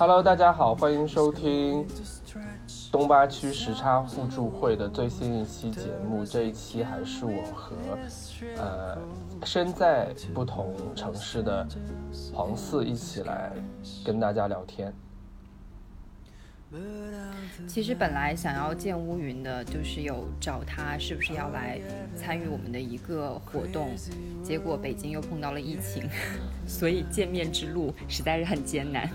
Hello，大家好，欢迎收听东八区时差互助会的最新一期节目。这一期还是我和呃身在不同城市的黄四一起来跟大家聊天。其实本来想要见乌云的，就是有找他是不是要来参与我们的一个活动，结果北京又碰到了疫情，所以见面之路实在是很艰难。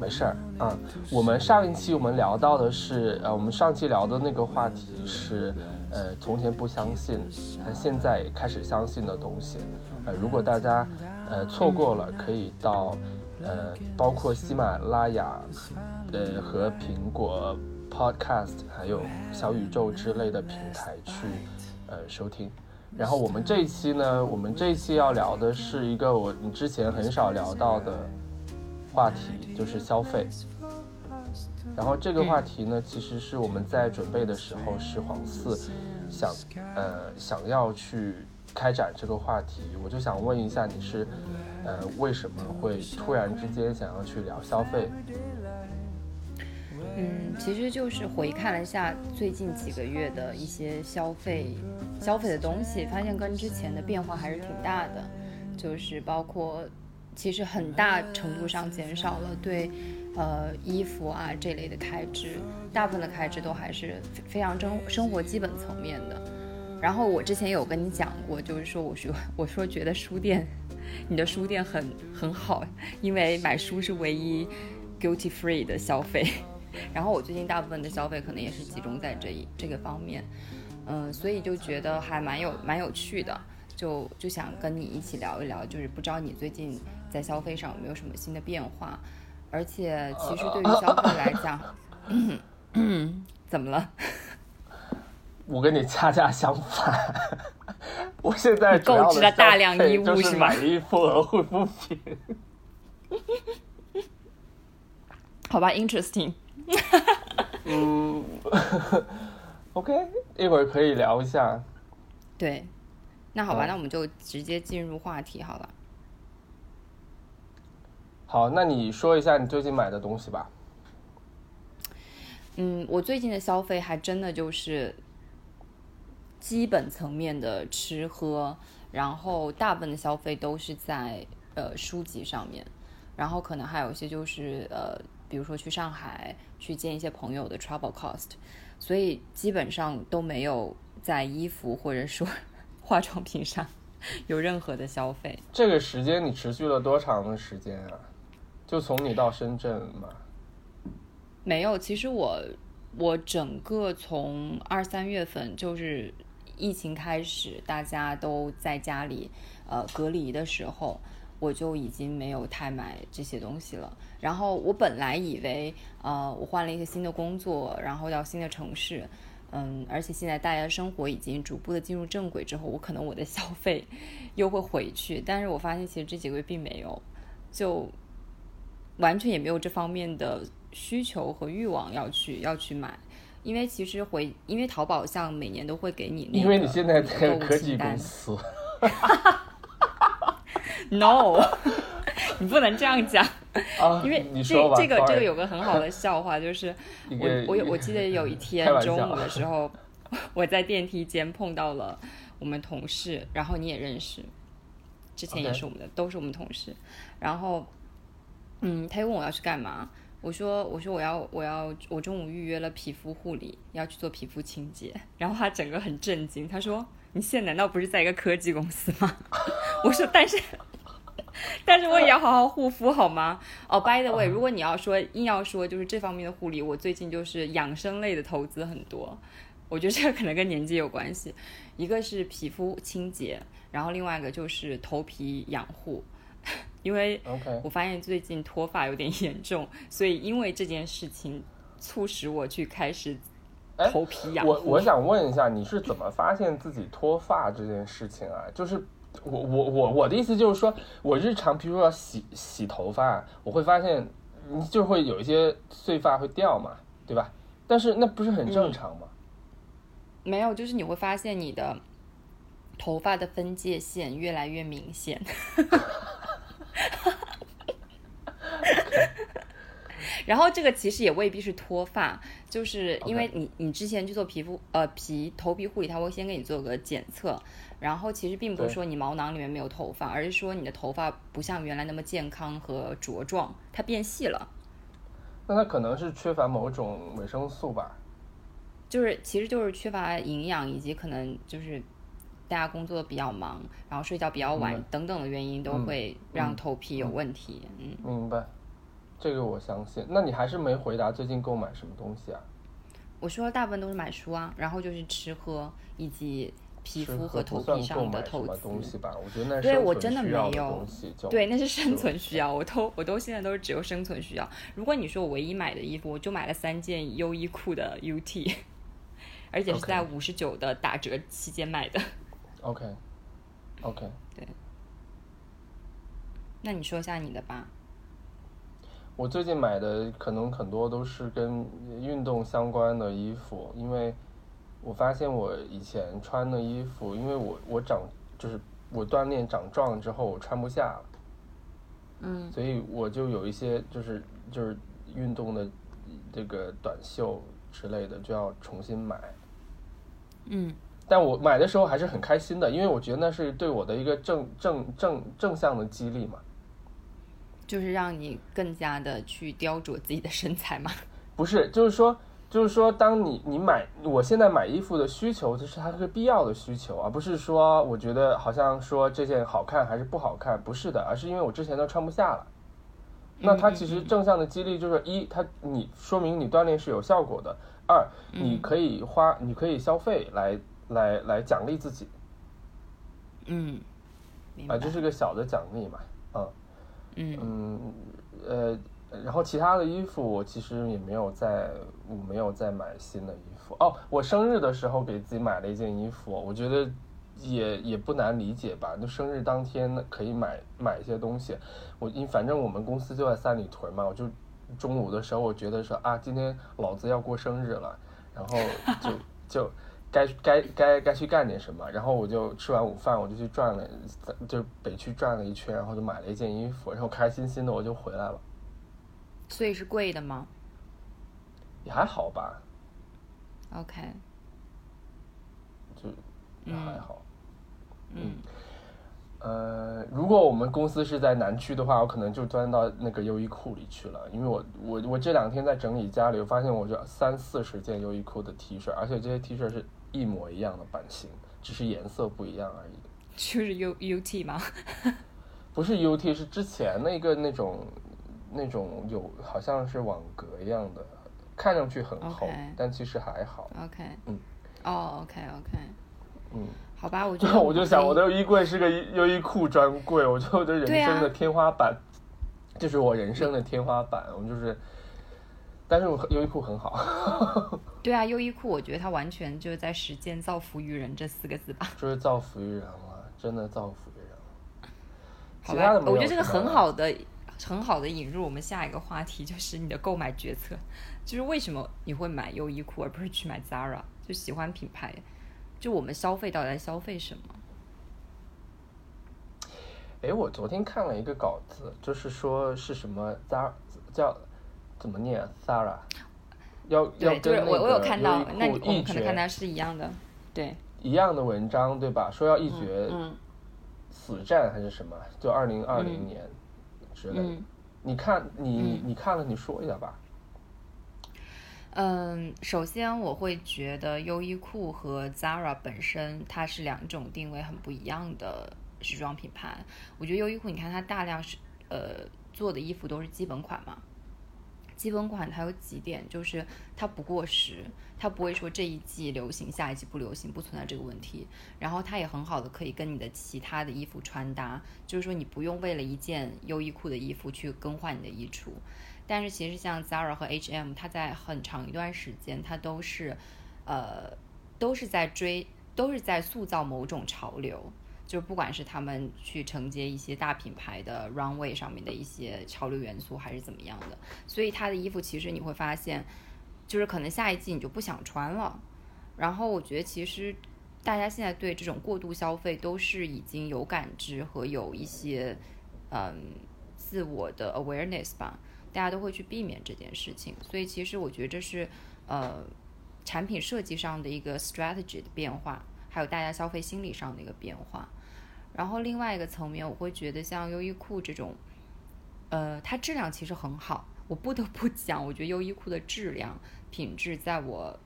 没事儿啊，我们上一期我们聊到的是，呃，我们上期聊的那个话题是，呃，从前不相信，但现在开始相信的东西。呃，如果大家呃错过了，可以到呃包括喜马拉雅。呃，和苹果 Podcast 还有小宇宙之类的平台去呃收听。然后我们这一期呢，我们这一期要聊的是一个我之前很少聊到的话题，就是消费。然后这个话题呢，其实是我们在准备的时候是黄四想呃想要去开展这个话题，我就想问一下你是呃为什么会突然之间想要去聊消费？嗯，其实就是回看了一下最近几个月的一些消费，消费的东西，发现跟之前的变化还是挺大的。就是包括，其实很大程度上减少了对，呃，衣服啊这类的开支，大部分的开支都还是非常生生活基本层面的。然后我之前有跟你讲过，就是说我说我说觉得书店，你的书店很很好，因为买书是唯一 guilty free 的消费。然后我最近大部分的消费可能也是集中在这一这个方面，嗯，所以就觉得还蛮有蛮有趣的，就就想跟你一起聊一聊，就是不知道你最近在消费上有没有什么新的变化，而且其实对于消费来讲，怎么了？我跟你恰恰相反，我现在购置了大量衣物是买衣服和护肤品。好吧，interesting。嗯，OK，一会儿可以聊一下。对，那好吧，那我们就直接进入话题好了。好，那你说一下你最近买的东西吧。嗯，我最近的消费还真的就是基本层面的吃喝，然后大部分的消费都是在呃书籍上面，然后可能还有一些就是呃。比如说去上海去见一些朋友的 travel cost，所以基本上都没有在衣服或者说 化妆品上 有任何的消费。这个时间你持续了多长的时间啊？就从你到深圳吗？没有，其实我我整个从二三月份就是疫情开始，大家都在家里呃隔离的时候。我就已经没有太买这些东西了。然后我本来以为，呃，我换了一个新的工作，然后到新的城市，嗯，而且现在大家生活已经逐步的进入正轨之后，我可能我的消费又会回去。但是我发现其实这几个月并没有，就完全也没有这方面的需求和欲望要去要去买，因为其实回，因为淘宝像每年都会给你，因为你现在在科技公司。No，你不能这样讲，因为这这个这个有个很好的笑话，就是 我我我记得有一天中午的时候，我在电梯间碰到了我们同事，然后你也认识，之前也是我们的，都是我们同事，然后嗯，他又问我要去干嘛，我说我说我要我要我中午预约了皮肤护理，要去做皮肤清洁，然后他整个很震惊，他说你现在难道不是在一个科技公司吗？我说但是。但是我也要好好护肤，好吗？哦，by the way，如果你要说硬要说就是这方面的护理，我最近就是养生类的投资很多。我觉得这个可能跟年纪有关系，一个是皮肤清洁，然后另外一个就是头皮养护。因为我发现最近脱发有点严重，所以因为这件事情促使我去开始头皮养护。我我想问一下，你是怎么发现自己脱发这件事情啊？就是。我我我我的意思就是说，我日常比如说要洗洗头发，我会发现，就会有一些碎发会掉嘛，对吧？但是那不是很正常吗？没有，就是你会发现你的头发的分界线越来越明显。然后这个其实也未必是脱发，就是因为你你之前去做皮肤呃皮头皮护理，他会先给你做个检测，然后其实并不是说你毛囊里面没有头发，而是说你的头发不像原来那么健康和茁壮，它变细了。那它可能是缺乏某种维生素吧？就是其实就是缺乏营养，以及可能就是大家工作比较忙，然后睡觉比较晚等等的原因，都会让头皮有问题。嗯，明白。这个我相信，那你还是没回答最近购买什么东西啊？我说大部分都是买书啊，然后就是吃喝以及皮肤和头皮上的投资东西吧。我觉得那对我真的没有，对，那是生存需要，我都我都现在都是只有生存需要。如果你说我唯一买的衣服，我就买了三件优衣库的 UT，而且是在五十九的打折期间买的。OK，OK，对。那你说一下你的吧。我最近买的可能很多都是跟运动相关的衣服，因为我发现我以前穿的衣服，因为我我长就是我锻炼长壮之后我穿不下了，嗯，所以我就有一些就是就是运动的这个短袖之类的就要重新买，嗯，但我买的时候还是很开心的，因为我觉得那是对我的一个正正正正向的激励嘛。就是让你更加的去雕琢自己的身材吗？不是，就是说，就是说，当你你买，我现在买衣服的需求，就是它是必要的需求，而不是说我觉得好像说这件好看还是不好看，不是的，而是因为我之前都穿不下了。那它其实正向的激励就是一，它你说明你锻炼是有效果的；二，你可以花，你可以消费来来来奖励自己。嗯，啊，这是个小的奖励嘛，嗯。嗯呃，然后其他的衣服我其实也没有再，我没有再买新的衣服哦。我生日的时候给自己买了一件衣服，我觉得也也不难理解吧。就生日当天可以买买一些东西，我因反正我们公司就在三里屯嘛，我就中午的时候我觉得说啊，今天老子要过生日了，然后就 就。该该该该去干点什么，然后我就吃完午饭，我就去转了，就北区转了一圈，然后就买了一件衣服，然后开开心心的我就回来了。所以是贵的吗？也还好吧。OK。就也还好。嗯。呃，如果我们公司是在南区的话，我可能就钻到那个优衣库里去了，因为我我我这两天在整理家里，我发现我这三四十件优衣库的 T 恤，而且这些 T 恤是一模一样的版型，只是颜色不一样而已。就是 U U T 吗？不是 U T，是之前那个那种那种有好像是网格一样的，看上去很厚，但其实还好。OK。嗯。哦，OK OK。嗯。好吧，我就 我就想，我的衣柜是个优衣库专柜，我觉得人生的天花板，就是我人生的天花板。我就是，但是我优衣库很好。对啊，优衣库，我觉得它完全就是在实践“造福于人”这四个字吧。就是造福于人了，真的造福于人了。好吧，我觉得这个很好的、很好的引入我们下一个话题，就是你的购买决策，就是为什么你会买优衣库而不是去买 Zara？就喜欢品牌。就我们消费到底在消费什么？哎，我昨天看了一个稿子，就是说是什么 Zara 叫怎么念 Zara？要要跟我我有看到，那我们可能看到是一样的，对，一样的文章对吧？说要一决死战还是什么？就二零二零年之类。你看，你你看了，你说一下吧。嗯，首先我会觉得优衣库和 Zara 本身它是两种定位很不一样的时装品牌。我觉得优衣库，你看它大量是呃做的衣服都是基本款嘛，基本款它有几点，就是它不过时，它不会说这一季流行，下一季不流行，不存在这个问题。然后它也很好的可以跟你的其他的衣服穿搭，就是说你不用为了一件优衣库的衣服去更换你的衣橱。但是其实像 Zara 和 H&M，它在很长一段时间，它都是，呃，都是在追，都是在塑造某种潮流。就不管是他们去承接一些大品牌的 runway 上面的一些潮流元素，还是怎么样的，所以他的衣服其实你会发现，就是可能下一季你就不想穿了。然后我觉得其实大家现在对这种过度消费都是已经有感知和有一些嗯自我的 awareness 吧。大家都会去避免这件事情。所以其实我觉得这是呃产品设计上的一个 strategy 的变化，还有大家消费心理上的一个变化。然后另外一个层面，我会觉得像优衣库这种，呃，它质量其实很好。我不得不 讲，我觉得优衣库的质量品质，在我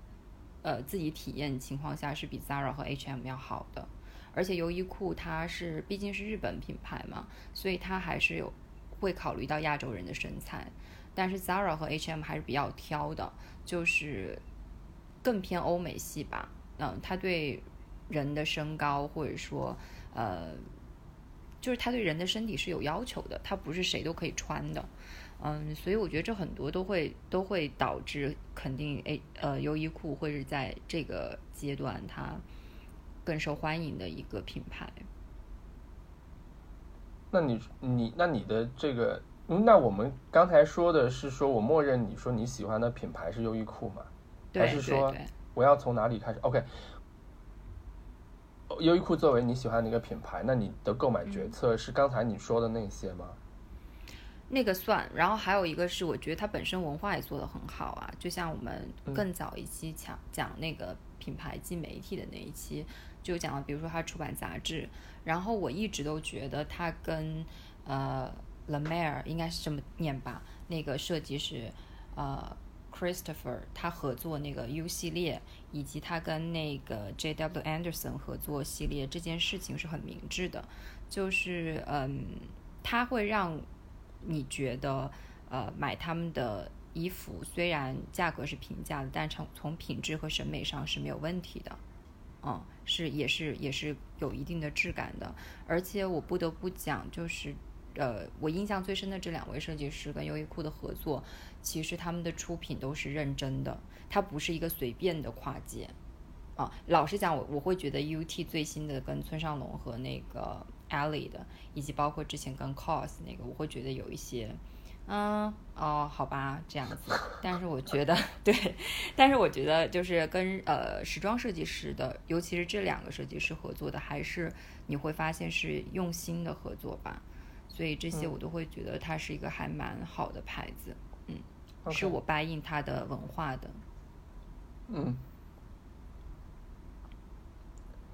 呃自己体验情况下是比 Zara 和 H&M 要好的。而且优衣库它是毕竟是日本品牌嘛，所以它还是有会考虑到亚洲人的身材。但是 Zara 和 H&M 还是比较挑的，就是更偏欧美系吧。嗯，它对人的身高或者说呃，就是它对人的身体是有要求的，它不是谁都可以穿的。嗯，所以我觉得这很多都会都会导致肯定 A 呃优衣库会是在这个阶段它。更受欢迎的一个品牌。那你你那你的这个，那我们刚才说的是说，我默认你说你喜欢的品牌是优衣库嘛？还是说我要从哪里开始？OK，优衣库作为你喜欢的一个品牌，那你的购买决策是刚才你说的那些吗？那个算，然后还有一个是，我觉得它本身文化也做得很好啊。就像我们更早一期讲讲那个品牌及媒体的那一期。就讲了，比如说它出版杂志，然后我一直都觉得它跟呃 La Mer 应该是这么念吧，那个设计师呃 Christopher 他合作那个 U 系列，以及他跟那个 J.W. Anderson 合作系列这件事情是很明智的，就是嗯，他会让你觉得呃买他们的衣服虽然价格是平价的，但从从品质和审美上是没有问题的。嗯，是也是也是有一定的质感的，而且我不得不讲，就是，呃，我印象最深的这两位设计师跟优衣库的合作，其实他们的出品都是认真的，它不是一个随便的跨界。啊，老实讲，我我会觉得 UT 最新的跟村上隆和那个 Ellie 的，以及包括之前跟 COS 那个，我会觉得有一些。嗯哦，好吧，这样子。但是我觉得，对，但是我觉得就是跟呃时装设计师的，尤其是这两个设计师合作的，还是你会发现是用心的合作吧。所以这些我都会觉得它是一个还蛮好的牌子，嗯，是我答应它的文化的。嗯。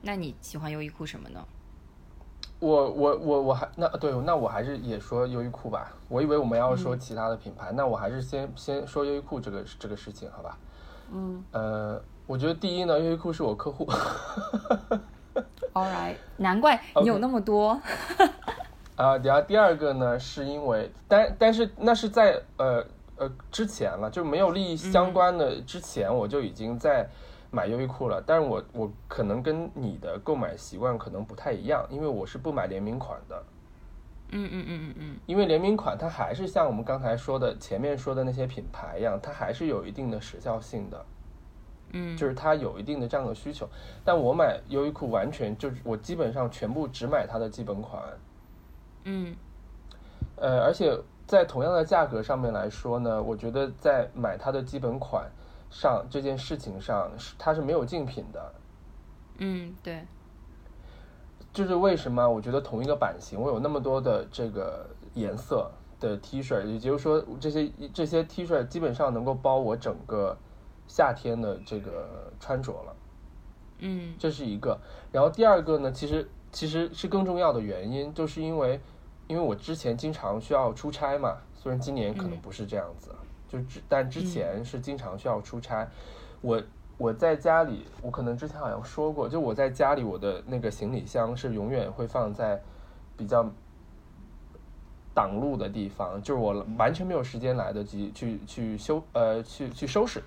那你喜欢优衣库什么呢？我我我我还那对，那我还是也说优衣库吧。我以为我们要说其他的品牌，那我还是先先说优衣库这个这个事情，好吧？嗯。呃，我觉得第一呢，优衣库是我客户。All right，难怪你有那么多。啊，然后第二个呢，是因为但但是那是在呃呃之前了，就没有利益相关的之前，我就已经在。买优衣库了，但是我我可能跟你的购买习惯可能不太一样，因为我是不买联名款的。嗯嗯嗯嗯嗯。因为联名款它还是像我们刚才说的前面说的那些品牌一样，它还是有一定的时效性的。嗯。就是它有一定的这样的需求，但我买优衣库完全就是我基本上全部只买它的基本款。嗯。呃，而且在同样的价格上面来说呢，我觉得在买它的基本款。上这件事情上是它是没有竞品的，嗯，对，就是为什么我觉得同一个版型，我有那么多的这个颜色的 T 恤，也就是说这些这些 T 恤基本上能够包我整个夏天的这个穿着了，嗯，这是一个。然后第二个呢，其实其实是更重要的原因，就是因为因为我之前经常需要出差嘛，虽然今年可能不是这样子。就只，但之前是经常需要出差，我我在家里，我可能之前好像说过，就我在家里，我的那个行李箱是永远会放在比较挡路的地方，就是我完全没有时间来得及去去修呃去去收拾，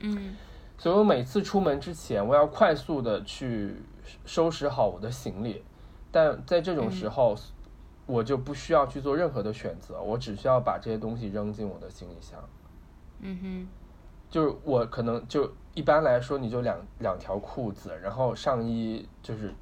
嗯，所以我每次出门之前，我要快速的去收拾好我的行李，但在这种时候。我就不需要去做任何的选择，我只需要把这些东西扔进我的行李箱。嗯哼，就是我可能就一般来说，你就两两条裤子，然后上衣就是，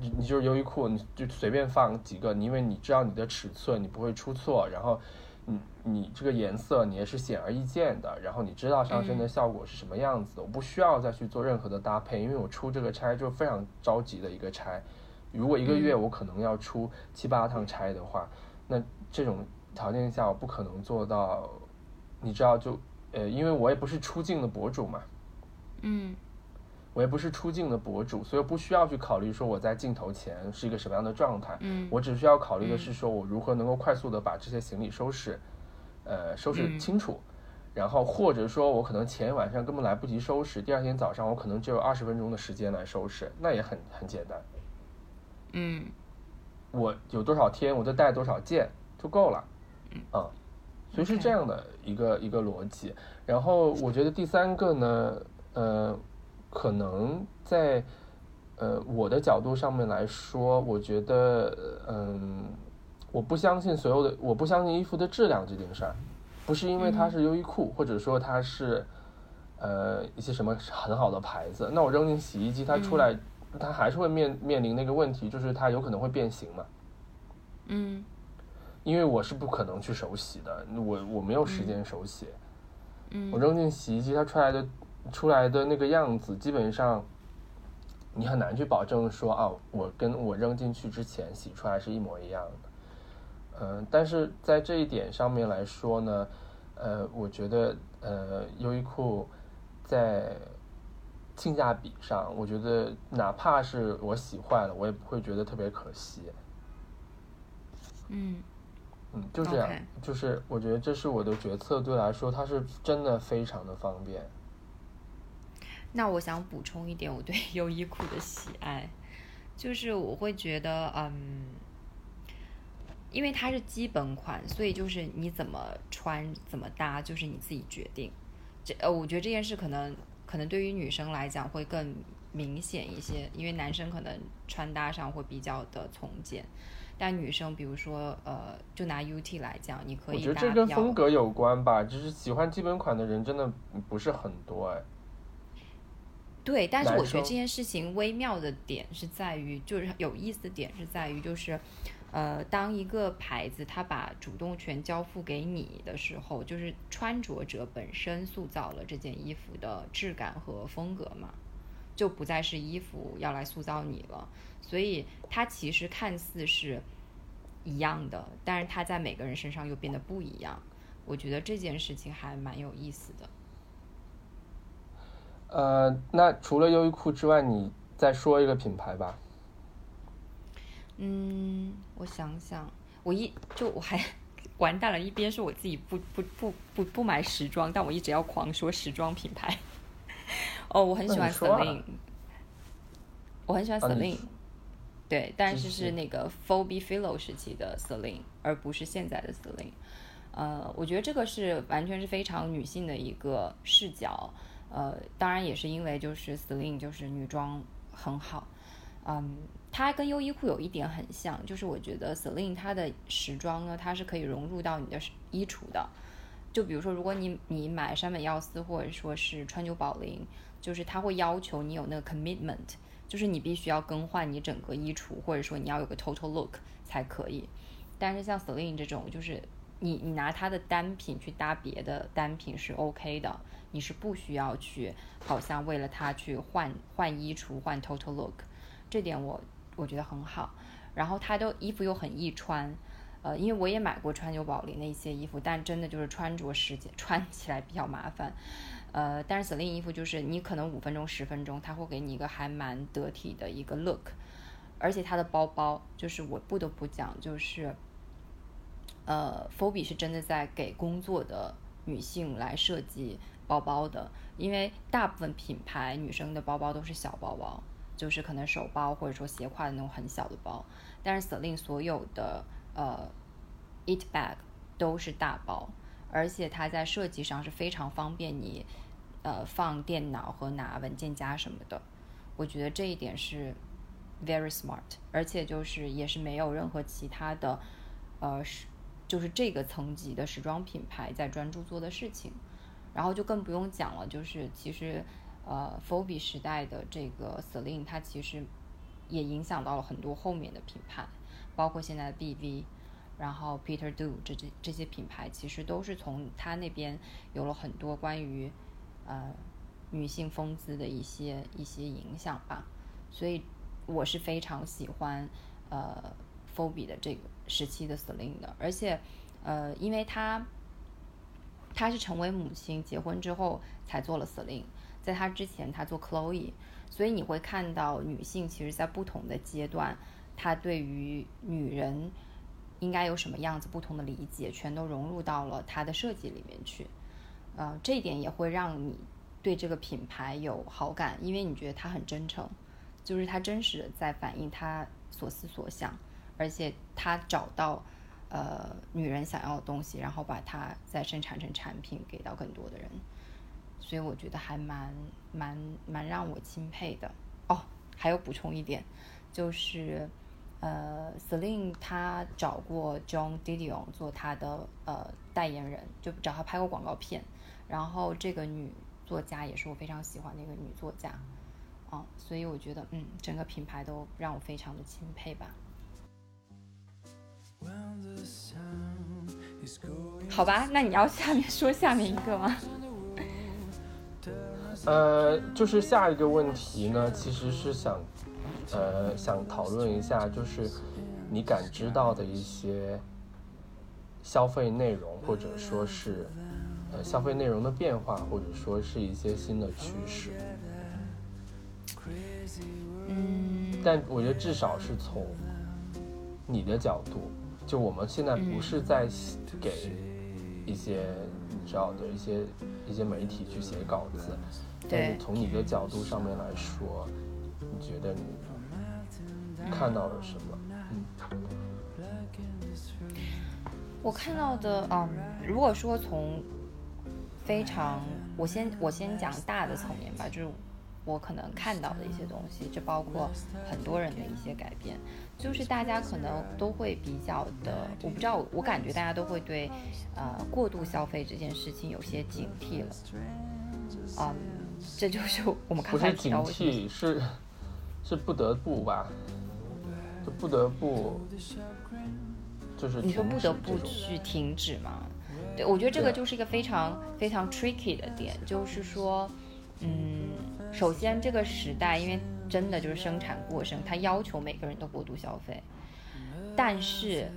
你你就是优衣库，你就随便放几个，因为你知道你的尺寸，你不会出错，然后你你这个颜色你也是显而易见的，然后你知道上身的效果是什么样子的，我不需要再去做任何的搭配，因为我出这个差就非常着急的一个差。如果一个月我可能要出七八趟差的话，那这种条件下，我不可能做到，你知道，就呃，因为我也不是出镜的博主嘛，嗯，我也不是出镜的博主，所以不需要去考虑说我在镜头前是一个什么样的状态，嗯，我只需要考虑的是说我如何能够快速的把这些行李收拾，呃，收拾清楚。然后或者说，我可能前一晚上根本来不及收拾，第二天早上我可能只有二十分钟的时间来收拾，那也很很简单。嗯，我有多少天，我就带多少件就够了。嗯，所以是这样的一个一个逻辑。然后我觉得第三个呢，呃，可能在呃我的角度上面来说，我觉得嗯，我不相信所有的，我不相信衣服的质量这件事儿。不是因为它是优衣库，或者说它是，呃，一些什么很好的牌子，那我扔进洗衣机，它出来，它还是会面面临那个问题，就是它有可能会变形嘛。嗯。因为我是不可能去手洗的，我我没有时间手洗。嗯。我扔进洗衣机，它出来的出来的那个样子，基本上，你很难去保证说啊，我跟我扔进去之前洗出来是一模一样的。嗯，但是在这一点上面来说呢，呃，我觉得呃，优衣库在性价比上，我觉得哪怕是我洗坏了，我也不会觉得特别可惜。嗯，嗯，就这样，就是我觉得这是我的决策，对来说，它是真的非常的方便。那我想补充一点，我对 优衣库的喜爱，就是我会觉得，嗯。因为它是基本款，所以就是你怎么穿怎么搭，就是你自己决定。这呃，我觉得这件事可能可能对于女生来讲会更明显一些，因为男生可能穿搭上会比较的从简，但女生比如说呃，就拿 UT 来讲，你可以。我觉得这跟风格有关吧，就是喜欢基本款的人真的不是很多哎。对，但是我觉得这件事情微妙的点是在于，就是有意思的点是在于，就是。呃，当一个牌子它把主动权交付给你的时候，就是穿着者本身塑造了这件衣服的质感和风格嘛，就不再是衣服要来塑造你了。所以它其实看似是一样的，但是它在每个人身上又变得不一样。我觉得这件事情还蛮有意思的。呃，那除了优衣库之外，你再说一个品牌吧。嗯，我想想，我一就我还 完蛋了，一边是我自己不不不不不买时装，但我一直要狂说时装品牌。哦，我很喜欢 Celine，我很喜欢 Celine，对，但是是那个 Phoebe Philo 时期的 Celine，而不是现在的 Celine。呃，我觉得这个是完全是非常女性的一个视角。呃，当然也是因为就是 Celine 就是女装很好，嗯。它跟优衣库有一点很像，就是我觉得 Celine 它的时装呢，它是可以融入到你的衣橱的。就比如说，如果你你买山本耀司或者说是川久保玲，就是它会要求你有那个 commitment，就是你必须要更换你整个衣橱，或者说你要有个 total look 才可以。但是像 Celine 这种，就是你你拿它的单品去搭别的单品是 OK 的，你是不需要去好像为了它去换换衣橱换 total look，这点我。我觉得很好，然后它的衣服又很易穿，呃，因为我也买过川久保玲的一些衣服，但真的就是穿着时间 穿起来比较麻烦，呃，但是 Celine 衣服就是你可能五分钟十分钟，它会给你一个还蛮得体的一个 look，而且它的包包就是我不得不讲，就是呃 f o b i 是真的在给工作的女性来设计包包的，因为大部分品牌女生的包包都是小包包。就是可能手包或者说斜挎的那种很小的包，但是 Celine 所有的呃 It Bag 都是大包，而且它在设计上是非常方便你呃放电脑和拿文件夹什么的。我觉得这一点是 very smart，而且就是也是没有任何其他的呃是就是这个层级的时装品牌在专注做的事情，然后就更不用讲了，就是其实。呃 f o b i 时代的这个 Celine，它其实也影响到了很多后面的品牌，包括现在的 BV，然后 Peter Do 这这这些品牌，其实都是从他那边有了很多关于呃女性风姿的一些一些影响吧。所以我是非常喜欢呃 f o b i 的这个时期的 Celine 的，而且，呃，因为它，她是成为母亲，结婚之后才做了 Selin，在她之前她做 Chloe，所以你会看到女性其实在不同的阶段，她对于女人应该有什么样子不同的理解，全都融入到了她的设计里面去，呃，这一点也会让你对这个品牌有好感，因为你觉得它很真诚。就是她真实的在反映他所思所想，而且他找到呃女人想要的东西，然后把它再生产成产品给到更多的人，所以我觉得还蛮蛮蛮让我钦佩的哦。还有补充一点，就是呃，Celine 她找过 John Didion 做她的呃代言人，就找他拍过广告片，然后这个女作家也是我非常喜欢的一个女作家。哦，所以我觉得，嗯，整个品牌都让我非常的钦佩吧。好吧，那你要下面说下面一个吗？呃，就是下一个问题呢，其实是想，呃，想讨论一下，就是你感知到的一些消费内容，或者说是呃消费内容的变化，或者说是一些新的趋势。嗯，但我觉得至少是从你的角度，就我们现在不是在给一些你知道的一些一些媒体去写稿子，但是从你的角度上面来说，你觉得你看到了什么？嗯，我看到的，嗯，如果说从非常，我先我先讲大的层面吧，就是。我可能看到的一些东西，这包括很多人的一些改变，就是大家可能都会比较的，我不知道，我感觉大家都会对，呃，过度消费这件事情有些警惕了。嗯，这就是我们看不是警惕，是是不得不吧，就不得不，就是你说不得不去停止吗？对，我觉得这个就是一个非常非常 tricky 的点，就是说，嗯。首先，这个时代因为真的就是生产过剩，它要求每个人都过度消费，但是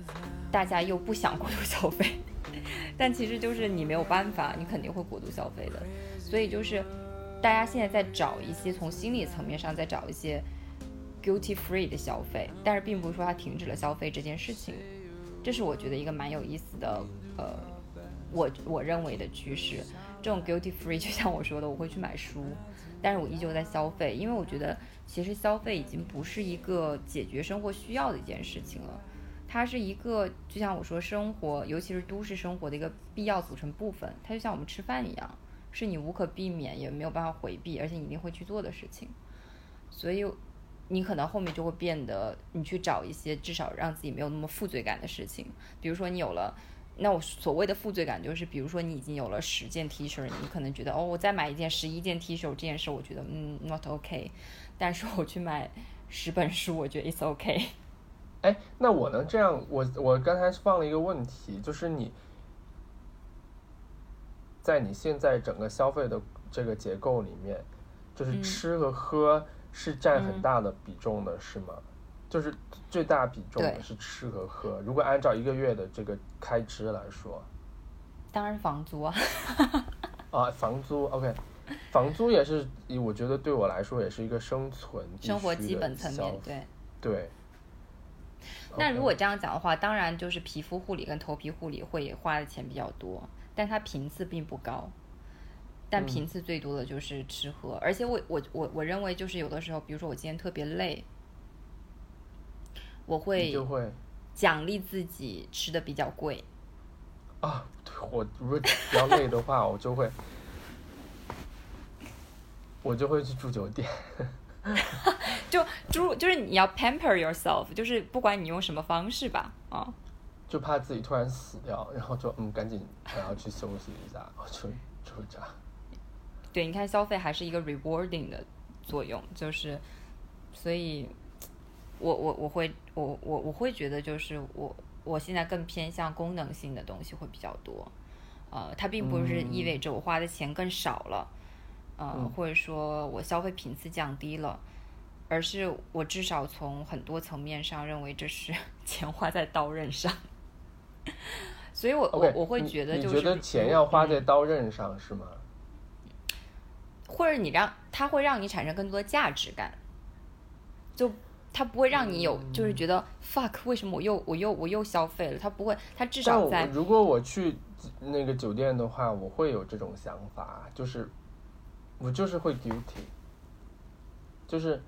大家又不想过度消费，但其实就是你没有办法，你肯定会过度消费的。所以就是大家现在在找一些从心理层面上在找一些 guilty free 的消费，但是并不是说它停止了消费这件事情，这是我觉得一个蛮有意思的，呃，我我认为的趋势。这种 guilty free 就像我说的，我会去买书。但是我依旧在消费，因为我觉得其实消费已经不是一个解决生活需要的一件事情了，它是一个就像我说生活，尤其是都市生活的一个必要组成部分。它就像我们吃饭一样，是你无可避免也没有办法回避，而且你一定会去做的事情。所以你可能后面就会变得，你去找一些至少让自己没有那么负罪感的事情，比如说你有了。那我所谓的负罪感就是，比如说你已经有了十件 T 恤，你可能觉得哦，我再买一件十一件 T 恤这件事，我觉得嗯 not OK。但是我去买十本书，我觉得 it's OK。哎，那我能这样？我我刚才放了一个问题，就是你在你现在整个消费的这个结构里面，就是吃和喝是占很大的比重的，是吗？就是最大比重的是吃和喝。如果按照一个月的这个开支来说，当然房租啊。啊，房租 OK，房租也是，我觉得对我来说也是一个生存生活基本层面。对对。那如果这样讲的话，当然就是皮肤护理跟头皮护理会花的钱比较多，但它频次并不高。但频次最多的就是吃喝，而且我我我我认为就是有的时候，比如说我今天特别累。我会就会奖励自己吃的比较贵啊！我如果比较累的话，我就会我就会去住酒店。就住就是你要 pamper yourself，就是不管你用什么方式吧，啊，就怕自己突然死掉，然后就嗯，赶紧还要去休息一下，就就这样。对，你看消费还是一个 rewarding 的作用，就是所以。我我我会我我我会觉得就是我我现在更偏向功能性的东西会比较多，呃，它并不是意味着我花的钱更少了，呃，或者说我消费频次降低了，而是我至少从很多层面上认为这是 钱花在刀刃上。所以我我我会觉得，就是觉得钱要花在刀刃上是吗？或者你让它会让你产生更多的价值感，就它不会让你有就是觉得 fuck 为什么我又我又我又消费了？它不会，它至少在如果我去那个酒店的话，我会有这种想法，就是我就是会 guilty，就是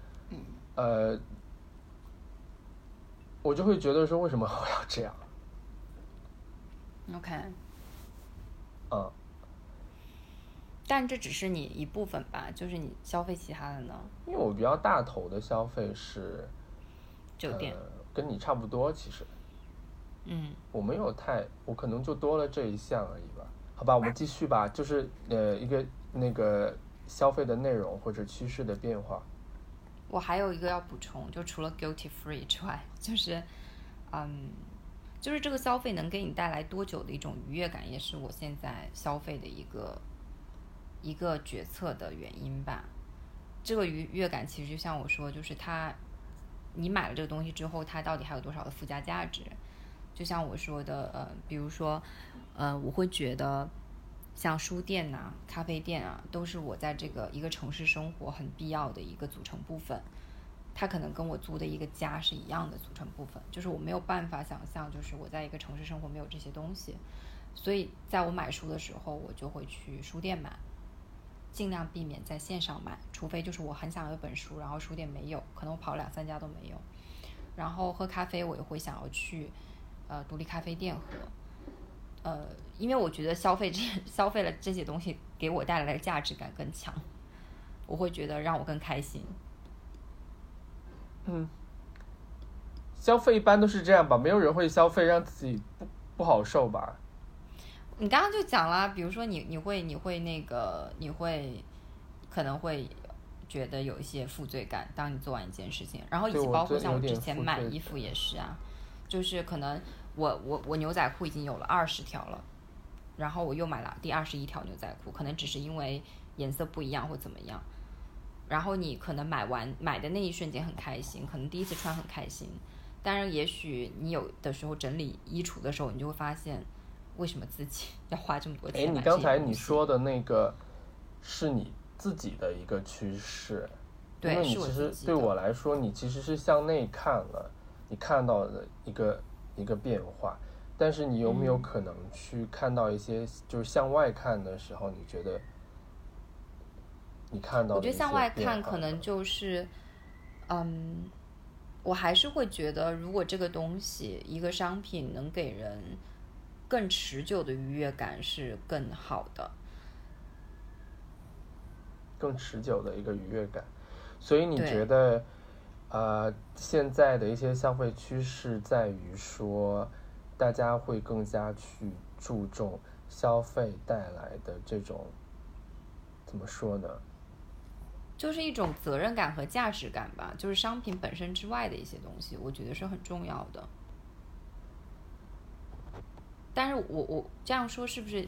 呃，我就会觉得说为什么我要这样？OK，嗯，但这只是你一部分吧，就是你消费其他的呢？因为我比较大头的消费是酒店，跟你差不多其实。嗯，我没有太，我可能就多了这一项而已吧。好吧，我们继续吧，就是呃一个那个消费的内容或者趋势的变化。我还有一个要补充，就除了 guilty free 之外，就是嗯。就是这个消费能给你带来多久的一种愉悦感，也是我现在消费的一个一个决策的原因吧。这个愉悦感其实就像我说，就是它，你买了这个东西之后，它到底还有多少的附加价值？就像我说的，呃，比如说，呃，我会觉得像书店呐、咖啡店啊，都是我在这个一个城市生活很必要的一个组成部分。它可能跟我租的一个家是一样的组成部分，就是我没有办法想象，就是我在一个城市生活没有这些东西，所以在我买书的时候，我就会去书店买，尽量避免在线上买，除非就是我很想要一本书，然后书店没有，可能我跑两三家都没有。然后喝咖啡，我也会想要去呃独立咖啡店喝，呃，因为我觉得消费这消费了这些东西给我带来的价值感更强，我会觉得让我更开心。嗯，消费一般都是这样吧，没有人会消费让自己不不好受吧？你刚刚就讲了，比如说你你会你会那个你会可能会觉得有一些负罪感，当你做完一件事情，然后以及包括像我之前买衣服也是啊，就是可能我我我牛仔裤已经有了二十条了，然后我又买了第二十一条牛仔裤，可能只是因为颜色不一样或怎么样。然后你可能买完买的那一瞬间很开心，可能第一次穿很开心，但是也许你有的时候整理衣橱的时候，你就会发现为什么自己 要花这么多钱。哎，你刚才你说的那个是你自己的一个趋势，因为你其实对我来说，你其实是向内看了，你看到的一个一个变化，但是你有没有可能去看到一些就是向外看的时候，你觉得你看到？我觉得向外看，可能就是，嗯，我还是会觉得，如果这个东西一个商品能给人更持久的愉悦感，是更好的，更持久的一个愉悦感。所以你觉得，呃，现在的一些消费趋势在于说，大家会更加去注重消费带来的这种，怎么说呢？就是一种责任感和价值感吧，就是商品本身之外的一些东西，我觉得是很重要的。但是我我这样说是不是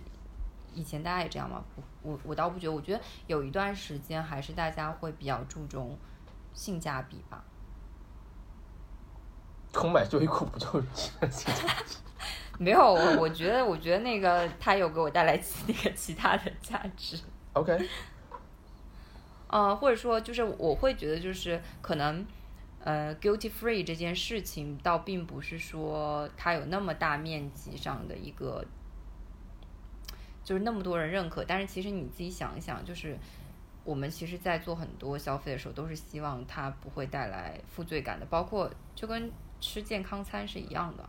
以前大家也这样吗？我我倒不觉得，我觉得有一段时间还是大家会比较注重性价比吧。空买优衣库不就是性价比？没有，我我觉得我觉得那个它有给我带来 那个其他的价值。OK。呃，或者说，就是我会觉得，就是可能，呃，guilty free 这件事情，倒并不是说它有那么大面积上的一个，就是那么多人认可。但是其实你自己想一想，就是我们其实，在做很多消费的时候，都是希望它不会带来负罪感的，包括就跟吃健康餐是一样的。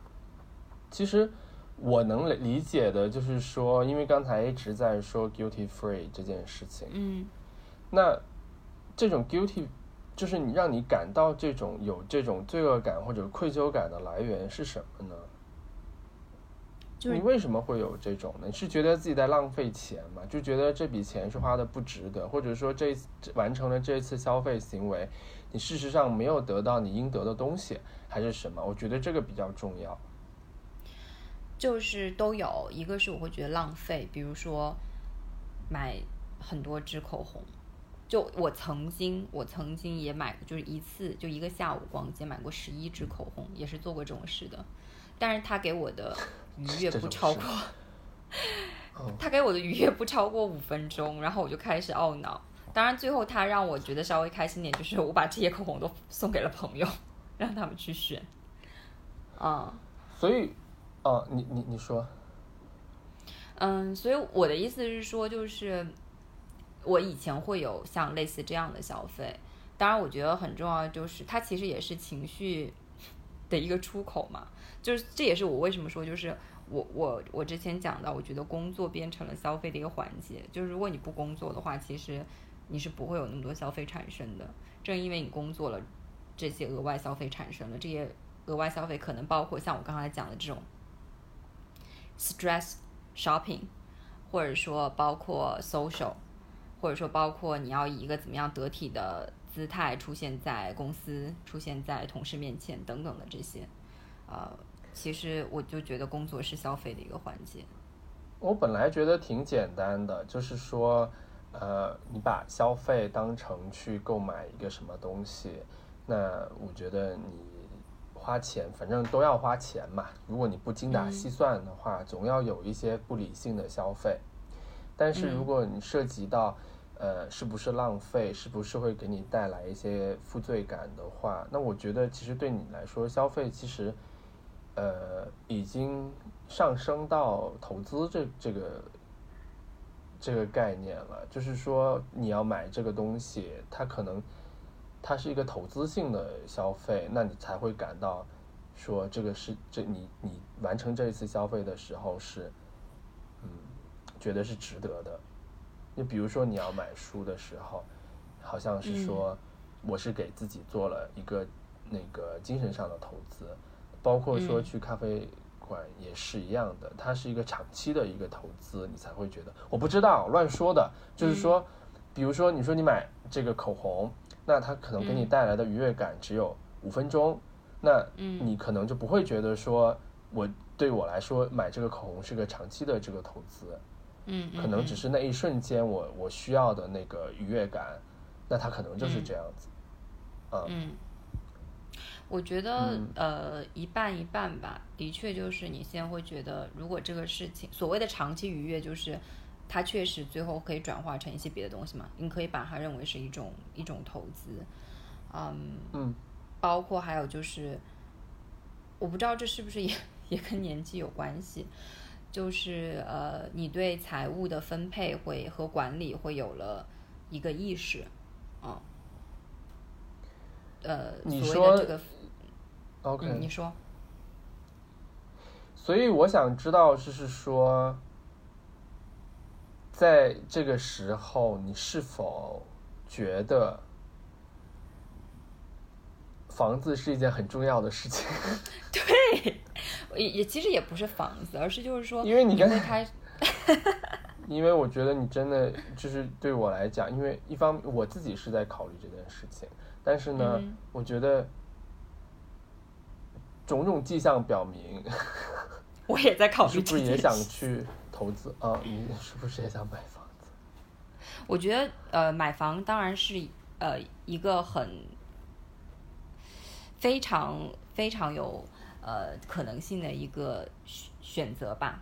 其实我能理解的，就是说，因为刚才一直在说 guilty free 这件事情，嗯。那这种 guilty，就是你让你感到这种有这种罪恶感或者愧疚感的来源是什么呢？你为什么会有这种呢？你是觉得自己在浪费钱吗？就觉得这笔钱是花的不值得，或者说这完成了这次消费行为，你事实上没有得到你应得的东西，还是什么？我觉得这个比较重要。就是都有一个是我会觉得浪费，比如说买很多支口红。就我曾经，我曾经也买，就是一次就一个下午逛街买过十一支口红，也是做过这种事的。但是他给我的 愉悦不超过，他给我的愉悦不超过五分钟，然后我就开始懊恼。当然最后他让我觉得稍微开心点，就是我把这些口红都送给了朋友，让他们去选。啊，所以，哦，你你你说，嗯，所以我的意思是说，就是。我以前会有像类似这样的消费，当然我觉得很重要，就是它其实也是情绪的一个出口嘛。就是这也是我为什么说，就是我我我之前讲到，我觉得工作变成了消费的一个环节。就是如果你不工作的话，其实你是不会有那么多消费产生的。正因为你工作了，这些额外消费产生了，这些额外消费可能包括像我刚才讲的这种 stress shopping，或者说包括 social。或者说，包括你要以一个怎么样得体的姿态出现在公司、出现在同事面前等等的这些，呃，其实我就觉得工作是消费的一个环节。我本来觉得挺简单的，就是说，呃，你把消费当成去购买一个什么东西，那我觉得你花钱，反正都要花钱嘛。如果你不精打细算的话，总要有一些不理性的消费。但是如果你涉及到，呃，是不是浪费，是不是会给你带来一些负罪感的话，那我觉得其实对你来说，消费其实，呃，已经上升到投资这这个这个概念了。就是说，你要买这个东西，它可能它是一个投资性的消费，那你才会感到说这个是这你你完成这一次消费的时候是。觉得是值得的，你比如说你要买书的时候，好像是说我是给自己做了一个那个精神上的投资，包括说去咖啡馆也是一样的，它是一个长期的一个投资，你才会觉得我不知道乱说的，就是说，比如说你说你买这个口红，那它可能给你带来的愉悦感只有五分钟，那你可能就不会觉得说我对我来说买这个口红是个长期的这个投资。嗯，可能只是那一瞬间，我我需要的那个愉悦感，那他可能就是这样子。嗯，我觉得呃一半一半吧，的确就是你现在会觉得，如果这个事情所谓的长期愉悦，就是它确实最后可以转化成一些别的东西嘛，你可以把它认为是一种一种投资。嗯嗯，包括还有就是，我不知道这是不是也也跟年纪有关系。就是呃，你对财务的分配会和管理会有了一个意识，啊，呃，你说这个，OK，你说，所以我想知道，就是说，在这个时候，你是否觉得房子是一件很重要的事情？对。也也其实也不是房子，而是就是说，因为你刚才开，因为我觉得你真的就是对我来讲，因为一方我自己是在考虑这件事情，但是呢，我觉得种种迹象表明，我也在考虑，是不是也想去投资啊？你是不是也想买房子？我觉得呃，买房当然是呃一个很非常非常有。呃，可能性的一个选择吧，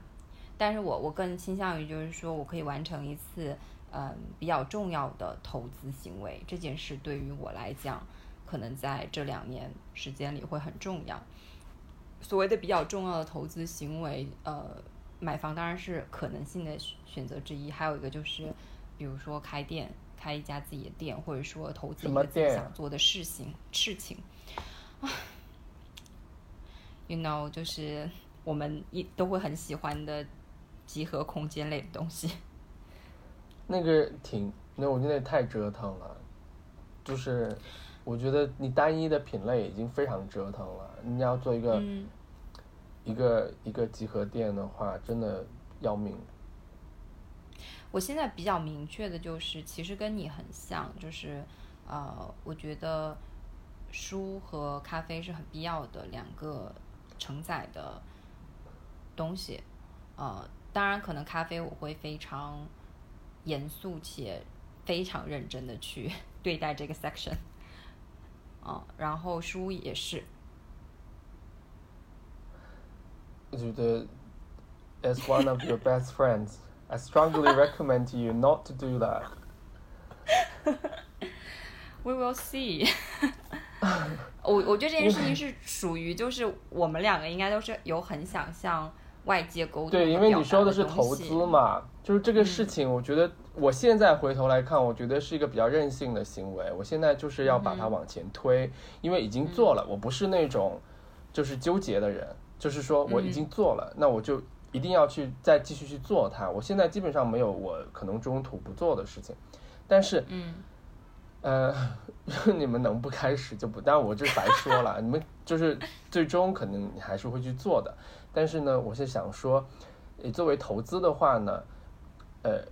但是我我更倾向于就是说我可以完成一次嗯比较重要的投资行为，这件事对于我来讲，可能在这两年时间里会很重要。所谓的比较重要的投资行为，呃，买房当然是可能性的选择之一，还有一个就是，比如说开店，开一家自己的店，或者说投资一个自己想做的事情事情啊。You know，就是我们一都会很喜欢的集合空间类的东西。那个挺，那我觉得太折腾了。就是我觉得你单一的品类已经非常折腾了，你要做一个一个一个集合店的话，真的要命。我现在比较明确的就是，其实跟你很像，就是呃，我觉得书和咖啡是很必要的两个。承载的东西，呃，当然可能咖啡我会非常严肃且 非常认真的去对待这个 section。啊，然后书也是。我觉得，as one of your best friends, I strongly recommend you not to do that. We will see. 我我觉得这件事情是属于，就是我们两个应该都是有很想向外界沟通。对，因为你说的是投资嘛，就是这个事情，我觉得我现在回头来看，我觉得是一个比较任性的行为。我现在就是要把它往前推，因为已经做了，我不是那种就是纠结的人，就是说我已经做了，那我就一定要去再继续去做它。我现在基本上没有我可能中途不做的事情，但是，嗯。呃，你们能不开始就不，但我这白说了，你们就是最终可能你还是会去做的。但是呢，我是想说，你作为投资的话呢，呃，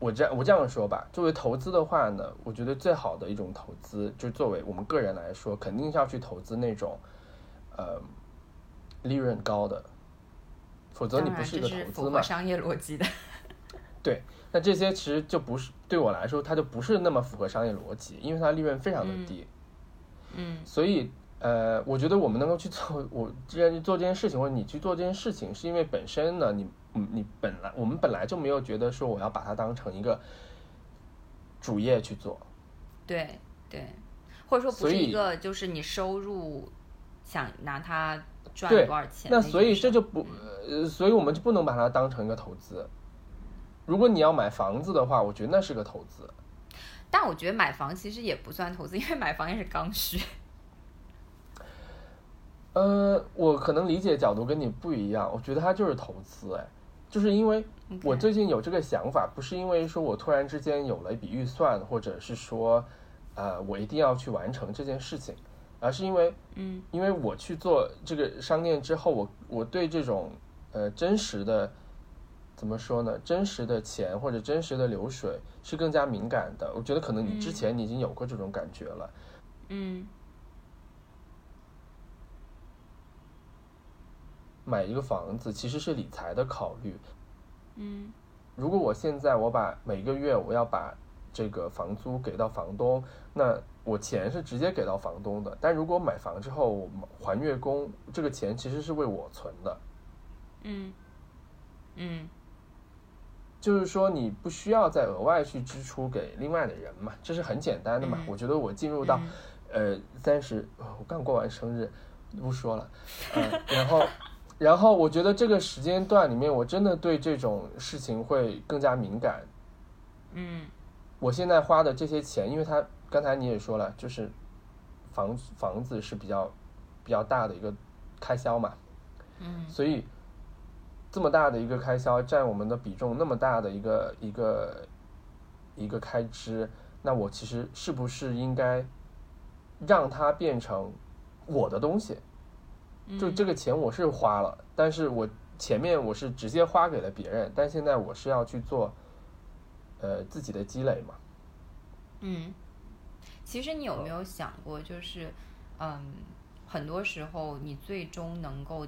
我这样我这样说吧，作为投资的话呢，我觉得最好的一种投资，就作为我们个人来说，肯定是要去投资那种，呃，利润高的，否则你不是一个投资嘛。商业逻辑的。对。那这些其实就不是对我来说，它就不是那么符合商业逻辑，因为它利润非常的低。嗯。所以，呃，我觉得我们能够去做，我既然去做这件事情，或者你去做这件事情，是因为本身呢，你，你本来我们本来就没有觉得说我要把它当成一个主业去做。对对，或者说不是一个就是你收入想拿它赚多少钱？那所以这就不，呃，所以我们就不能把它当成一个投资。如果你要买房子的话，我觉得那是个投资。但我觉得买房其实也不算投资，因为买房也是刚需。呃，我可能理解角度跟你不一样，我觉得它就是投资。哎，就是因为我最近有这个想法，不是因为说我突然之间有了一笔预算，或者是说，呃，我一定要去完成这件事情，而是因为，嗯，因为我去做这个商店之后，我我对这种呃真实的。怎么说呢？真实的钱或者真实的流水是更加敏感的。我觉得可能你之前你已经有过这种感觉了。嗯。买一个房子其实是理财的考虑。嗯。如果我现在我把每个月我要把这个房租给到房东，那我钱是直接给到房东的。但如果买房之后我还月供，这个钱其实是为我存的。嗯。嗯。就是说，你不需要再额外去支出给另外的人嘛，这是很简单的嘛。我觉得我进入到，呃，三十，我刚过完生日，不说了，嗯，然后，然后我觉得这个时间段里面，我真的对这种事情会更加敏感。嗯，我现在花的这些钱，因为他刚才你也说了，就是房房子是比较比较大的一个开销嘛，嗯，所以。这么大的一个开销占我们的比重那么大的一个一个一个开支，那我其实是不是应该让它变成我的东西？就这个钱我是花了，但是我前面我是直接花给了别人，但现在我是要去做呃自己的积累嘛？嗯，其实你有没有想过，就是嗯，很多时候你最终能够。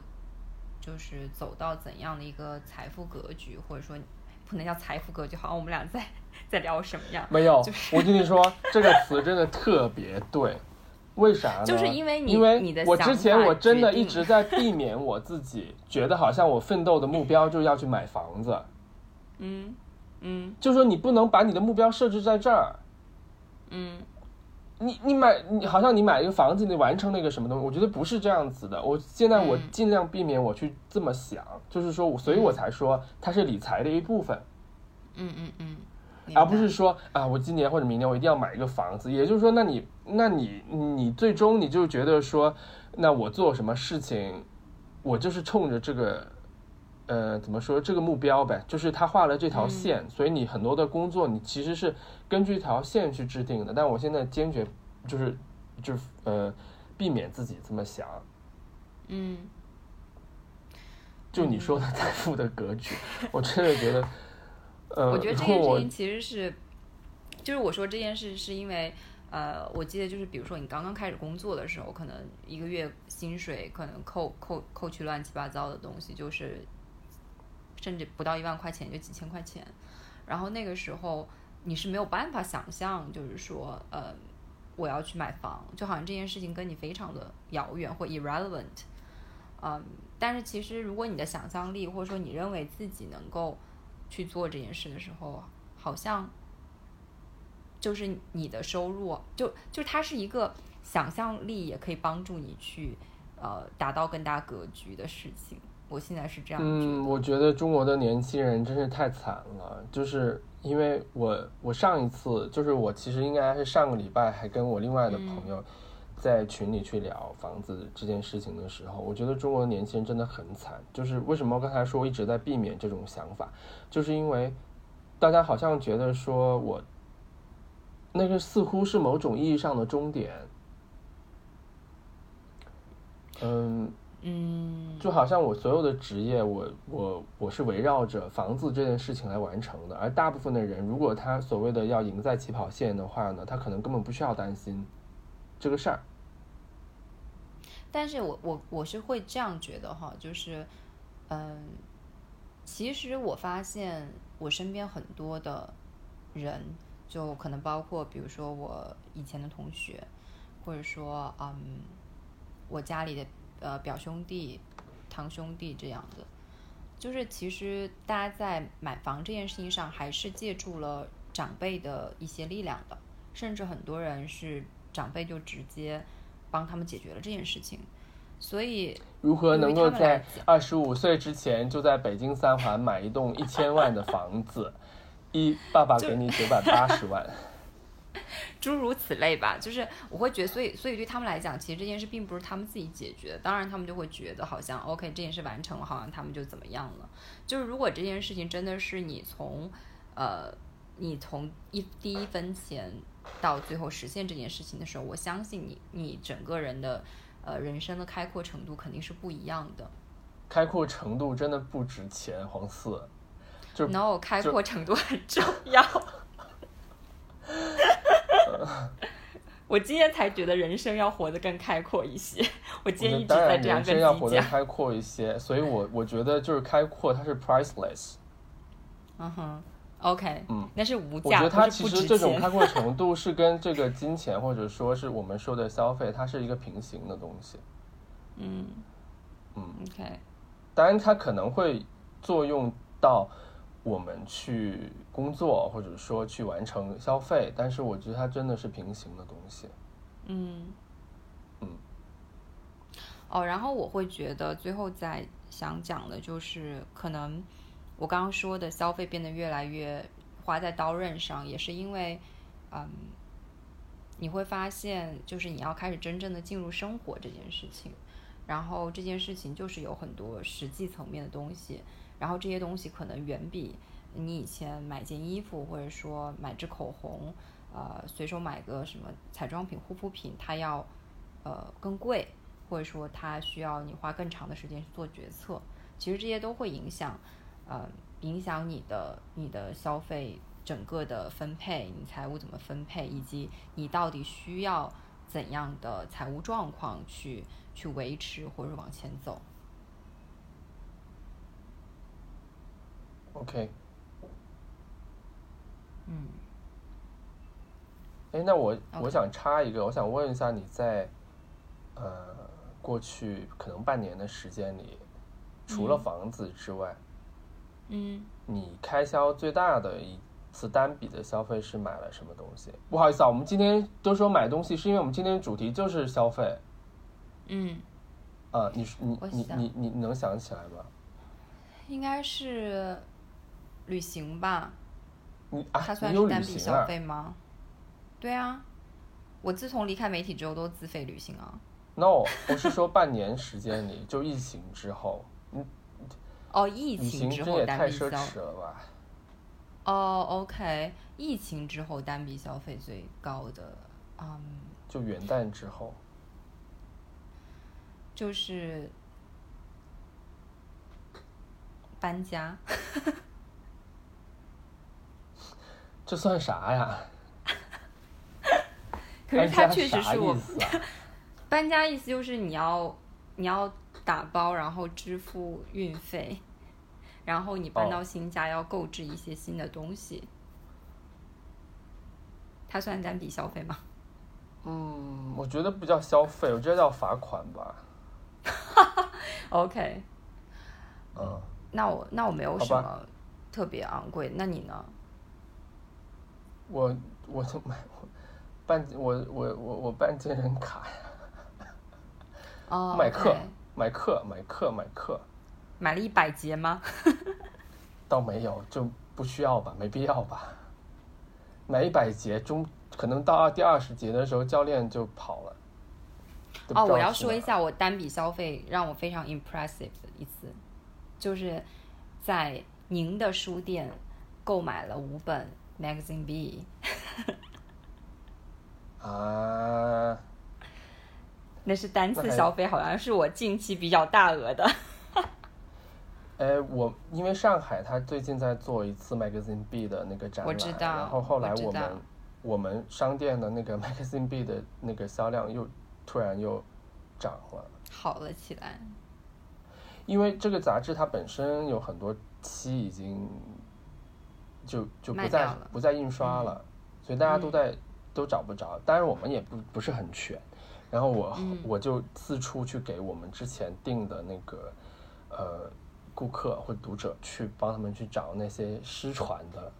就是走到怎样的一个财富格局，或者说不能叫财富格局，好像我们俩在在聊什么样？没有，就是我跟你说这个词真的特别对，为啥呢？就是因为你，因为你的我之前我真的一直在避免我自己，觉得好像我奋斗的目标就是要去买房子。嗯嗯，就说你不能把你的目标设置在这儿。嗯。你你买你好像你买一个房子，你完成那个什么东西？我觉得不是这样子的。我现在我尽量避免我去这么想，就是说，所以我才说它是理财的一部分。嗯嗯嗯，而不是说啊，我今年或者明年我一定要买一个房子。也就是说，那你那你你最终你就觉得说，那我做什么事情，我就是冲着这个。呃，怎么说这个目标呗？就是他画了这条线，所以你很多的工作你其实是根据这条线去制定的。但我现在坚决就是就是呃，避免自己这么想。嗯。就你说的财富的格局，我真的觉得，呃，我觉得这件事情其实是，就是我说这件事是因为，呃，我记得就是比如说你刚刚开始工作的时候，可能一个月薪水可能扣扣扣去乱七八糟的东西，就是。甚至不到一万块钱，就几千块钱。然后那个时候，你是没有办法想象，就是说，呃，我要去买房，就好像这件事情跟你非常的遥远或 irrelevant。嗯，但是其实如果你的想象力或者说你认为自己能够去做这件事的时候，好像就是你的收入就就它是一个想象力也可以帮助你去呃达到更大格局的事情。我现在是这样。嗯，我觉得中国的年轻人真是太惨了，就是因为我我上一次就是我其实应该是上个礼拜还跟我另外的朋友在群里去聊房子这件事情的时候，我觉得中国的年轻人真的很惨。就是为什么刚才说我一直在避免这种想法，就是因为大家好像觉得说我那个似乎是某种意义上的终点。嗯。嗯，就好像我所有的职业，我我我是围绕着房子这件事情来完成的。而大部分的人，如果他所谓的要赢在起跑线的话呢，他可能根本不需要担心这个事儿。但是我我我是会这样觉得哈，就是，嗯，其实我发现我身边很多的人，就可能包括比如说我以前的同学，或者说嗯，我家里的。呃，表兄弟、堂兄弟这样子，就是其实大家在买房这件事情上，还是借助了长辈的一些力量的，甚至很多人是长辈就直接帮他们解决了这件事情。所以，如何能够在二十五岁之前就在北京三环买一栋一千万的房子？一爸爸给你九百八十万。诸如此类吧，就是我会觉得，所以所以对他们来讲，其实这件事并不是他们自己解决的，当然他们就会觉得好像 OK 这件事完成了，好像他们就怎么样了。就是如果这件事情真的是你从呃你从一第一分钱到最后实现这件事情的时候，我相信你你整个人的呃人生的开阔程度肯定是不一样的。开阔程度真的不值钱，黄四。就 No，开阔程度很重要。我今天才觉得人生要活得更开阔一些。我今天一直在这样跟人生要活得开阔一些，所以我我觉得就是开阔，它是 priceless。嗯哼，OK，嗯，那是无价，我觉得它其实这种开阔程度是跟这个金钱或者说是我们说的消费，它是一个平行的东西。嗯嗯，OK，当然它可能会作用到。我们去工作，或者说去完成消费，但是我觉得它真的是平行的东西。嗯嗯。哦，然后我会觉得最后再想讲的就是，可能我刚刚说的消费变得越来越花在刀刃上，也是因为，嗯，你会发现，就是你要开始真正的进入生活这件事情，然后这件事情就是有很多实际层面的东西。然后这些东西可能远比你以前买件衣服，或者说买支口红，呃，随手买个什么彩妆品、护肤品，它要呃更贵，或者说它需要你花更长的时间去做决策。其实这些都会影响，呃，影响你的你的消费整个的分配，你财务怎么分配，以及你到底需要怎样的财务状况去去维持或者往前走。OK，嗯，哎，那我我想插一个，我想问一下，你在呃过去可能半年的时间里，除了房子之外，嗯，你开销最大的一次单笔的消费是买了什么东西？不好意思啊，我们今天都说买东西，是因为我们今天主题就是消费。嗯，啊，你你你你你能想起来吗？应该是。旅行吧，你它算是单笔消费吗？对啊，我自从离开媒体之后都自费旅行啊。No，我是说半年时间里，就疫情之后，嗯，哦，疫情之后单笔消费了吧？哦，OK，疫情之后单笔消费最高的，嗯，就元旦之后，就是搬家。这算啥呀？可是他确实是我 搬家意思就是你要你要打包，然后支付运费，然后你搬到新家要购置一些新的东西。它算单笔消费吗？嗯，我觉得不叫消费，我觉得叫罚款吧。OK。嗯。那我那我没有什么特别昂贵，那你呢？我我就买办我我我我办健身卡呀。哦。买课买课买课买课。买了一百节吗？倒没有，就不需要吧，没必要吧。买一百节中，可能到第二十节的时候，教练就跑了。哦，我要说一下，我单笔消费让我非常 impressive 的一次，就是在您的书店购买了五本 Magazine B。啊。那是单次消费，好像是我近期比较大额的。哎，我因为上海，他最近在做一次 Magazine B 的那个展览，然后后来我们我们商店的那个 Magazine B 的那个销量又突然又涨了，好了起来。因为这个杂志它本身有很多期已经就就不再不再印刷了，所以大家都在都找不着。当然我们也不不是很全，然后我我就四处去给我们之前订的那个呃。顾客或读者去帮他们去找那些失传的，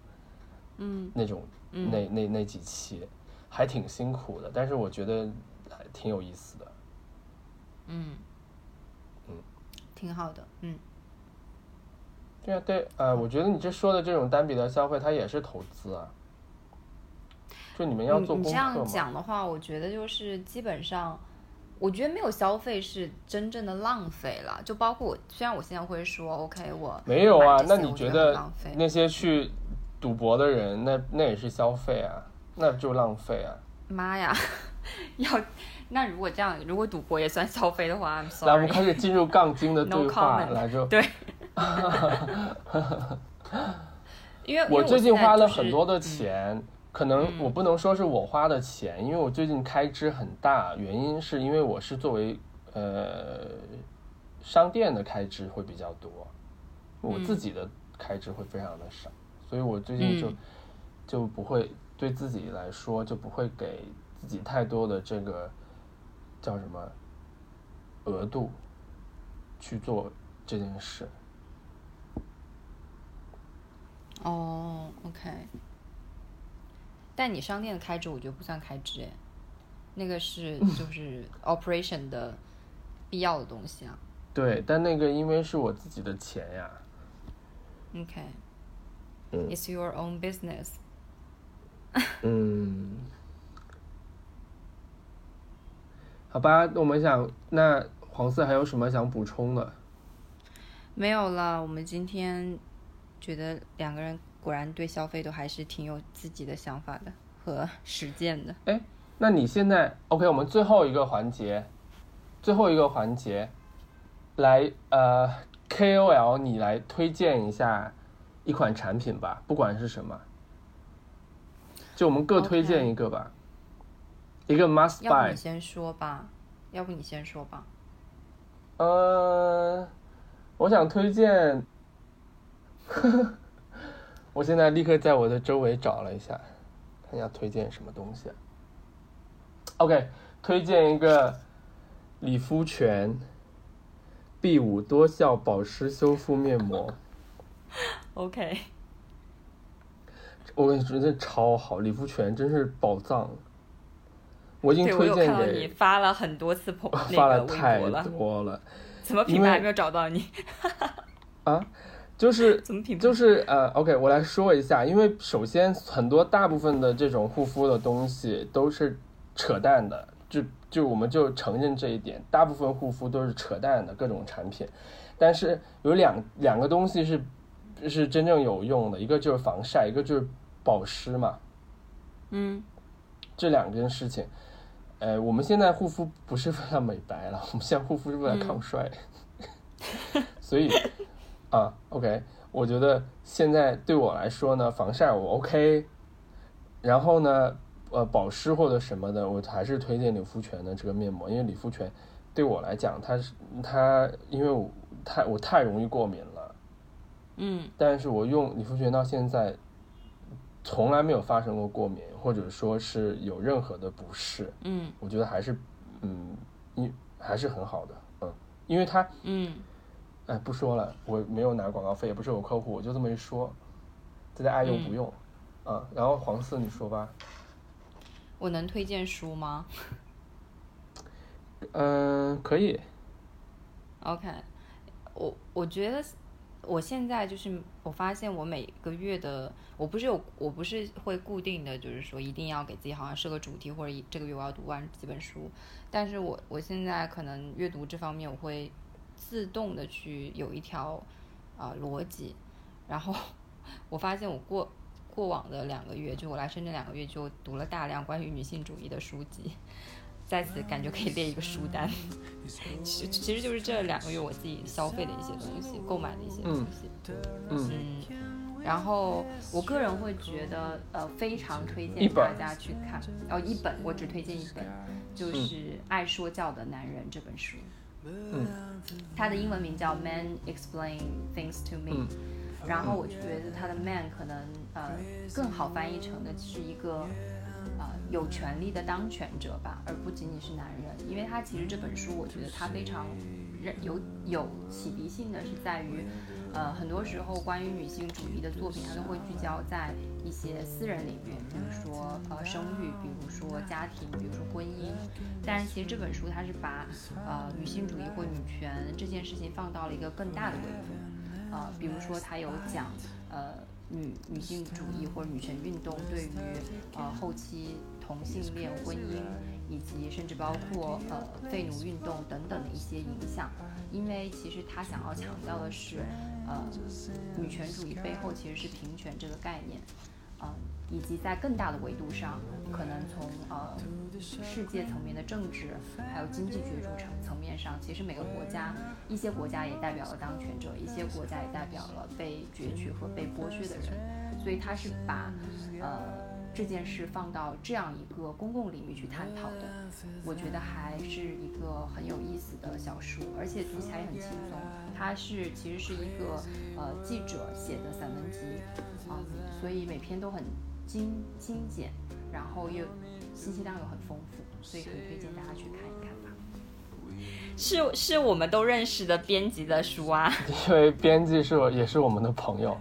嗯，那种那那那几期，还挺辛苦的，但是我觉得还挺有意思的。嗯，嗯，挺好的，嗯。对啊，对，呃，我觉得你这说的这种单笔的消费，它也是投资啊。就你们要做你这样讲的话，我觉得就是基本上。我觉得没有消费是真正的浪费了，就包括我，虽然我现在会说 OK，我没有啊，那你觉得那些去赌博的人，那那也是消费啊，那就浪费啊！妈呀，要那如果这样，如果赌博也算消费的话，来，我们开始进入杠精的对话，来就对，因为我最近花了很多的钱。可能我不能说是我花的钱，因为我最近开支很大，原因是因为我是作为呃商店的开支会比较多，我自己的开支会非常的少，所以我最近就就不会对自己来说就不会给自己太多的这个叫什么额度去做这件事。哦，OK。但你商店的开支，我觉得不算开支哎，那个是 就是 operation 的必要的东西啊。对，但那个因为是我自己的钱呀。OK。嗯。It's your own business。嗯。好吧，那我们想，那黄色还有什么想补充的？没有了，我们今天觉得两个人。果然对消费都还是挺有自己的想法的和 实践的。哎，那你现在 OK？我们最后一个环节，最后一个环节，来呃 KOL，你来推荐一下一款产品吧，不管是什么，就我们各推荐一个吧，一个 must buy。要不你先说吧，要不你先说吧。呃，我想推荐。呵 呵我现在立刻在我的周围找了一下，看要推荐什么东西。OK，推荐一个理肤泉 B 五多效保湿修复面膜。OK，我跟你说，这超好，理肤泉真是宝藏。我已经推荐给你发了很多次朋发了太多了，怎么品牌还没有找到你？啊？就是 怎么评就是呃，OK，我来说一下，因为首先很多大部分的这种护肤的东西都是扯淡的，就就我们就承认这一点，大部分护肤都是扯淡的各种产品，但是有两两个东西是是真正有用的，一个就是防晒，一个就是保湿嘛，嗯，这两件事情，呃，我们现在护肤不是为了美白了，我们现在护肤是为了抗衰，所以。啊，OK，我觉得现在对我来说呢，防晒我 OK，然后呢，呃，保湿或者什么的，我还是推荐理肤泉的这个面膜，因为理肤泉对我来讲，它是它，因为我太我太容易过敏了，嗯，但是我用理肤泉到现在从来没有发生过过敏，或者说是有任何的不适，嗯，我觉得还是，嗯，因还是很好的，嗯，因为它，嗯，哎，不说了，我没有拿广告费，也不是我客户，我就这么一说，大家爱用不用，啊，然后黄四你说吧，我能推荐书吗？嗯，可以。OK，我我觉得。我现在就是我发现我每个月的我不是有我不是会固定的就是说一定要给自己好像设个主题或者这个月我要读完几本书，但是我我现在可能阅读这方面我会自动的去有一条啊逻辑，然后 我发现我过过往的两个月就我来深圳两个月就读了大量关于女性主义的书籍。在此感觉可以列一个书单，其其实就是这两个月我自己消费的一些东西，购买的一些东西。嗯，然后我个人会觉得，呃，非常推荐大家去看。哦，一本我只推荐一本，就是《爱说教的男人》这本书。嗯，它的英文名叫《Man Explain Things to Me》，然后我就觉得他的 “man” 可能呃更好翻译成的是一个呃。有权利的当权者吧，而不仅仅是男人，因为他其实这本书，我觉得他非常有有启迪性的是在于，呃，很多时候关于女性主义的作品，它都会聚焦在一些私人领域，比如说呃生育，比如说家庭，比如说婚姻，但是其实这本书它是把呃女性主义或女权这件事情放到了一个更大的维度，呃，比如说它有讲呃女女性主义或者女权运动对于呃后期。同性恋婚姻，以及甚至包括呃废奴运动等等的一些影响，因为其实他想要强调的是，呃，女权主义背后其实是平权这个概念，嗯，以及在更大的维度上，可能从呃世界层面的政治还有经济角逐层层面上，其实每个国家，一些国家也代表了当权者，一些国家也代表了被攫取和被剥削的人，所以他是把呃。这件事放到这样一个公共领域去探讨的，我觉得还是一个很有意思的小书，而且读起来也很轻松。它是其实是一个呃记者写的散文集啊，所以每篇都很精精简，然后又信息量又很丰富，所以很推荐大家去看一看吧。是是我们都认识的编辑的书啊，因为编辑是我也是我们的朋友，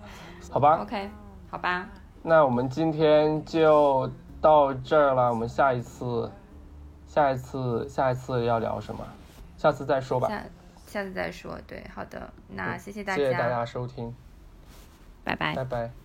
好吧？OK，好吧。那我们今天就到这儿了，我们下一次，下一次，下一次要聊什么？下次再说吧。下下次再说，对，好的，那谢谢大家，谢谢大家收听，拜拜，拜拜。